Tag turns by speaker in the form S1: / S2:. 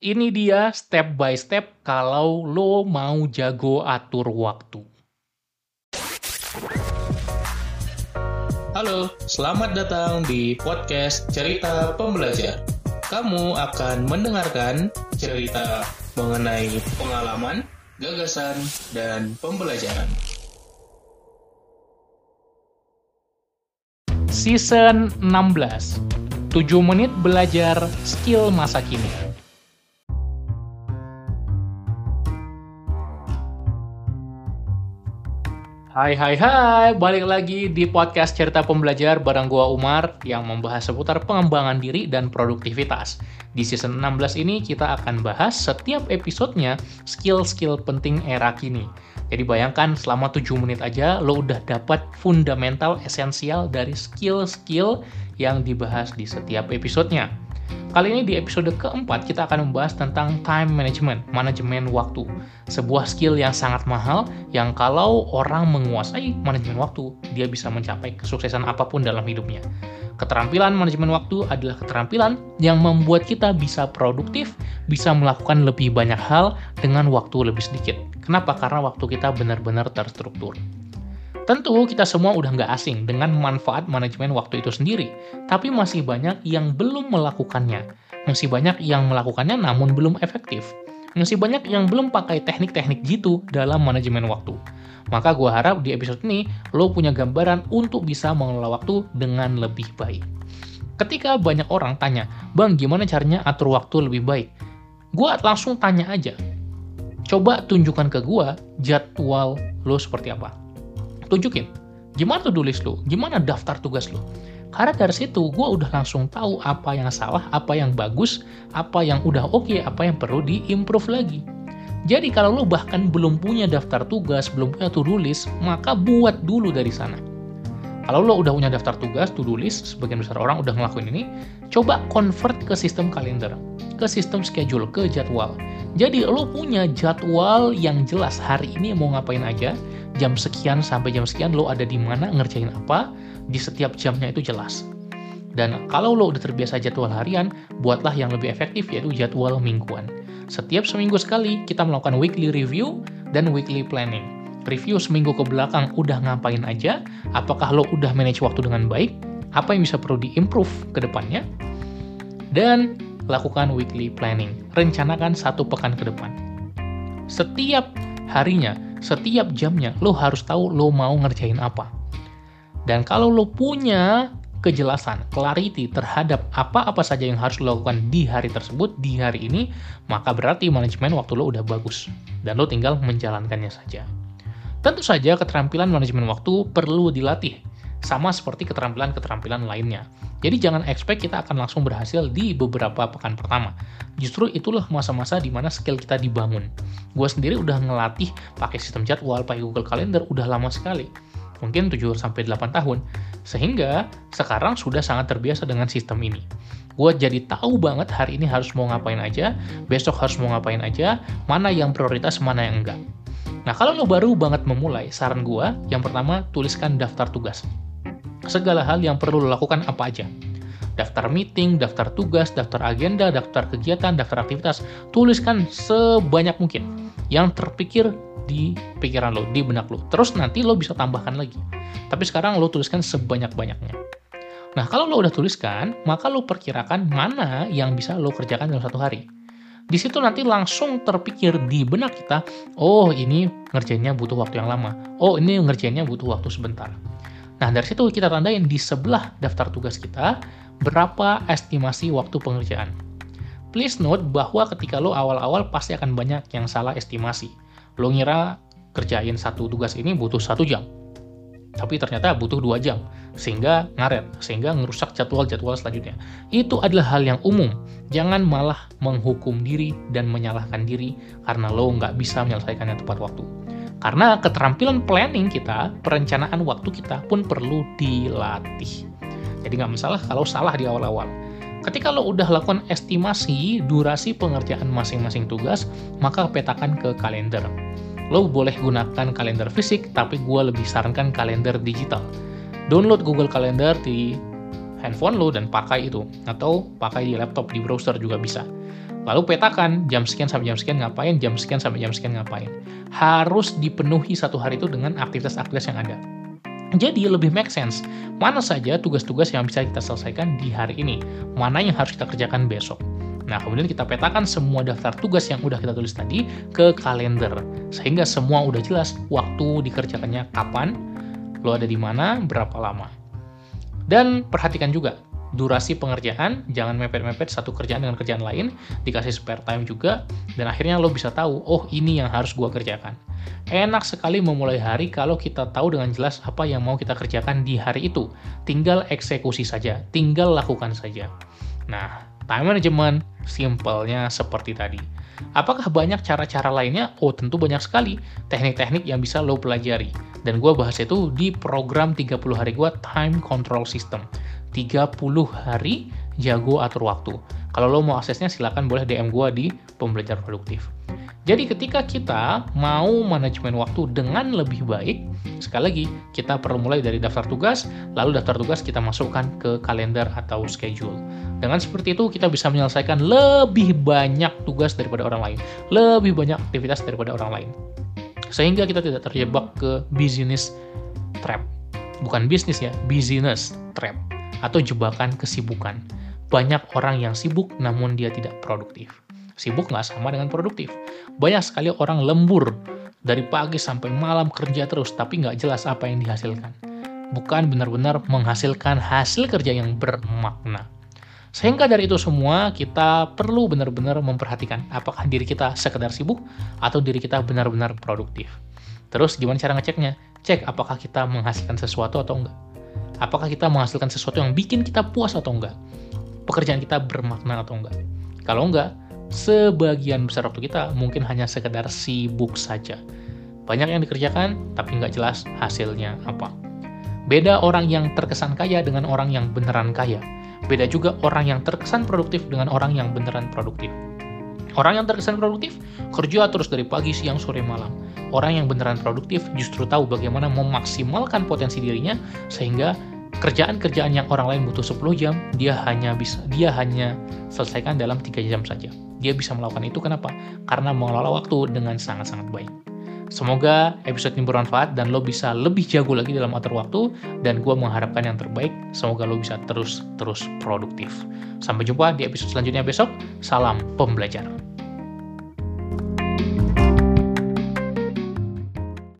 S1: Ini dia step by step kalau lo mau jago atur waktu.
S2: Halo, selamat datang di podcast Cerita Pembelajar. Kamu akan mendengarkan cerita mengenai pengalaman, gagasan, dan pembelajaran.
S1: Season 16 7 menit belajar skill masa kini. Hai hai hai, balik lagi di podcast Cerita Pembelajar bareng gua Umar yang membahas seputar pengembangan diri dan produktivitas. Di season 16 ini kita akan bahas setiap episodenya skill-skill penting era kini. Jadi bayangkan selama 7 menit aja lo udah dapat fundamental esensial dari skill-skill yang dibahas di setiap episodenya. Kali ini di episode keempat kita akan membahas tentang time management, manajemen waktu. Sebuah skill yang sangat mahal yang kalau orang menguasai manajemen waktu, dia bisa mencapai kesuksesan apa pun dalam hidupnya. Keterampilan manajemen waktu adalah keterampilan yang membuat kita bisa produktif, bisa melakukan lebih banyak hal dengan waktu lebih sedikit. Kenapa? Karena waktu kita benar-benar terstruktur. Tentu kita semua udah nggak asing dengan manfaat manajemen waktu itu sendiri, tapi masih banyak yang belum melakukannya. Masih banyak yang melakukannya namun belum efektif. Masih banyak yang belum pakai teknik-teknik gitu dalam manajemen waktu. Maka gue harap di episode ini lo punya gambaran untuk bisa mengelola waktu dengan lebih baik. Ketika banyak orang tanya, Bang gimana caranya atur waktu lebih baik? Gue langsung tanya aja, coba tunjukkan ke gue jadwal lo seperti apa tunjukin. Gimana tuh tulis lu? Gimana daftar tugas lu? Karena dari situ gue udah langsung tahu apa yang salah apa yang bagus apa yang udah oke okay, apa yang perlu diimprove lagi. Jadi kalau lo bahkan belum punya daftar tugas belum punya to-do list maka buat dulu dari sana. Kalau lo udah punya daftar tugas, to-do list, sebagian besar orang udah ngelakuin ini, coba convert ke sistem kalender, ke sistem schedule, ke jadwal. Jadi lo punya jadwal yang jelas hari ini mau ngapain aja, jam sekian sampai jam sekian lo ada di mana ngerjain apa di setiap jamnya itu jelas. Dan kalau lo udah terbiasa jadwal harian buatlah yang lebih efektif yaitu jadwal mingguan. Setiap seminggu sekali kita melakukan weekly review dan weekly planning. Review seminggu ke belakang udah ngapain aja apakah lo udah manage waktu dengan baik apa yang bisa perlu diimprove ke depannya dan lakukan weekly planning. Rencanakan satu pekan ke depan. Setiap harinya setiap jamnya lo harus tahu lo mau ngerjain apa. Dan kalau lo punya kejelasan, clarity terhadap apa-apa saja yang harus lo lakukan di hari tersebut, di hari ini, maka berarti manajemen waktu lo udah bagus. Dan lo tinggal menjalankannya saja. Tentu saja keterampilan manajemen waktu perlu dilatih, sama seperti keterampilan-keterampilan lainnya. Jadi jangan expect kita akan langsung berhasil di beberapa pekan pertama. Justru itulah masa-masa di mana skill kita dibangun. Gue sendiri udah ngelatih pakai sistem jadwal, pakai Google Calendar udah lama sekali. Mungkin 7 sampai 8 tahun. Sehingga sekarang sudah sangat terbiasa dengan sistem ini. Gue jadi tahu banget hari ini harus mau ngapain aja, besok harus mau ngapain aja, mana yang prioritas, mana yang enggak. Nah, kalau lo baru banget memulai, saran gue, yang pertama, tuliskan daftar tugas segala hal yang perlu lo lakukan apa aja. Daftar meeting, daftar tugas, daftar agenda, daftar kegiatan, daftar aktivitas, tuliskan sebanyak mungkin yang terpikir di pikiran lo, di benak lo. Terus nanti lo bisa tambahkan lagi. Tapi sekarang lo tuliskan sebanyak-banyaknya. Nah, kalau lo udah tuliskan, maka lo perkirakan mana yang bisa lo kerjakan dalam satu hari. Di situ nanti langsung terpikir di benak kita, oh ini ngerjainnya butuh waktu yang lama. Oh ini ngerjainnya butuh waktu sebentar. Nah, dari situ kita tandain di sebelah daftar tugas kita berapa estimasi waktu pengerjaan. Please note bahwa ketika lo awal-awal pasti akan banyak yang salah estimasi. Lo ngira kerjain satu tugas ini butuh satu jam, tapi ternyata butuh dua jam, sehingga ngaret, sehingga ngerusak jadwal-jadwal selanjutnya. Itu adalah hal yang umum. Jangan malah menghukum diri dan menyalahkan diri karena lo nggak bisa menyelesaikannya tepat waktu. Karena keterampilan planning kita, perencanaan waktu kita pun perlu dilatih. Jadi nggak masalah kalau salah di awal-awal. Ketika lo udah lakukan estimasi durasi pengerjaan masing-masing tugas, maka petakan ke kalender. Lo boleh gunakan kalender fisik, tapi gue lebih sarankan kalender digital. Download Google Calendar di handphone lo dan pakai itu. Atau pakai di laptop, di browser juga bisa. Lalu petakan jam sekian sampai jam sekian ngapain, jam sekian sampai jam sekian ngapain. Harus dipenuhi satu hari itu dengan aktivitas-aktivitas yang ada. Jadi lebih make sense, mana saja tugas-tugas yang bisa kita selesaikan di hari ini, mana yang harus kita kerjakan besok. Nah, kemudian kita petakan semua daftar tugas yang udah kita tulis tadi ke kalender, sehingga semua udah jelas waktu dikerjakannya kapan, lo ada di mana, berapa lama. Dan perhatikan juga, durasi pengerjaan, jangan mepet-mepet satu kerjaan dengan kerjaan lain, dikasih spare time juga, dan akhirnya lo bisa tahu, oh ini yang harus gue kerjakan. Enak sekali memulai hari kalau kita tahu dengan jelas apa yang mau kita kerjakan di hari itu. Tinggal eksekusi saja, tinggal lakukan saja. Nah, time management simpelnya seperti tadi. Apakah banyak cara-cara lainnya? Oh, tentu banyak sekali teknik-teknik yang bisa lo pelajari. Dan gue bahas itu di program 30 hari gue Time Control System. 30 hari jago atur waktu. Kalau lo mau aksesnya silahkan boleh DM gue di pembelajar produktif. Jadi ketika kita mau manajemen waktu dengan lebih baik, sekali lagi kita perlu mulai dari daftar tugas, lalu daftar tugas kita masukkan ke kalender atau schedule. Dengan seperti itu kita bisa menyelesaikan lebih banyak tugas daripada orang lain, lebih banyak aktivitas daripada orang lain. Sehingga kita tidak terjebak ke business trap. Bukan bisnis ya, business trap atau jebakan kesibukan. Banyak orang yang sibuk namun dia tidak produktif. Sibuk nggak sama dengan produktif. Banyak sekali orang lembur dari pagi sampai malam kerja terus tapi nggak jelas apa yang dihasilkan. Bukan benar-benar menghasilkan hasil kerja yang bermakna. Sehingga dari itu semua kita perlu benar-benar memperhatikan apakah diri kita sekedar sibuk atau diri kita benar-benar produktif. Terus gimana cara ngeceknya? Cek apakah kita menghasilkan sesuatu atau enggak. Apakah kita menghasilkan sesuatu yang bikin kita puas atau enggak? Pekerjaan kita bermakna atau enggak? Kalau enggak, sebagian besar waktu kita mungkin hanya sekedar sibuk saja. Banyak yang dikerjakan, tapi nggak jelas hasilnya apa. Beda orang yang terkesan kaya dengan orang yang beneran kaya. Beda juga orang yang terkesan produktif dengan orang yang beneran produktif. Orang yang terkesan produktif kerja terus dari pagi, siang, sore, malam. Orang yang beneran produktif justru tahu bagaimana memaksimalkan potensi dirinya sehingga kerjaan-kerjaan yang orang lain butuh 10 jam, dia hanya bisa dia hanya selesaikan dalam 3 jam saja. Dia bisa melakukan itu kenapa? Karena mengelola waktu dengan sangat-sangat baik. Semoga episode ini bermanfaat dan lo bisa lebih jago lagi dalam atur waktu dan gue mengharapkan yang terbaik. Semoga lo bisa terus-terus produktif. Sampai jumpa di episode selanjutnya besok. Salam pembelajar.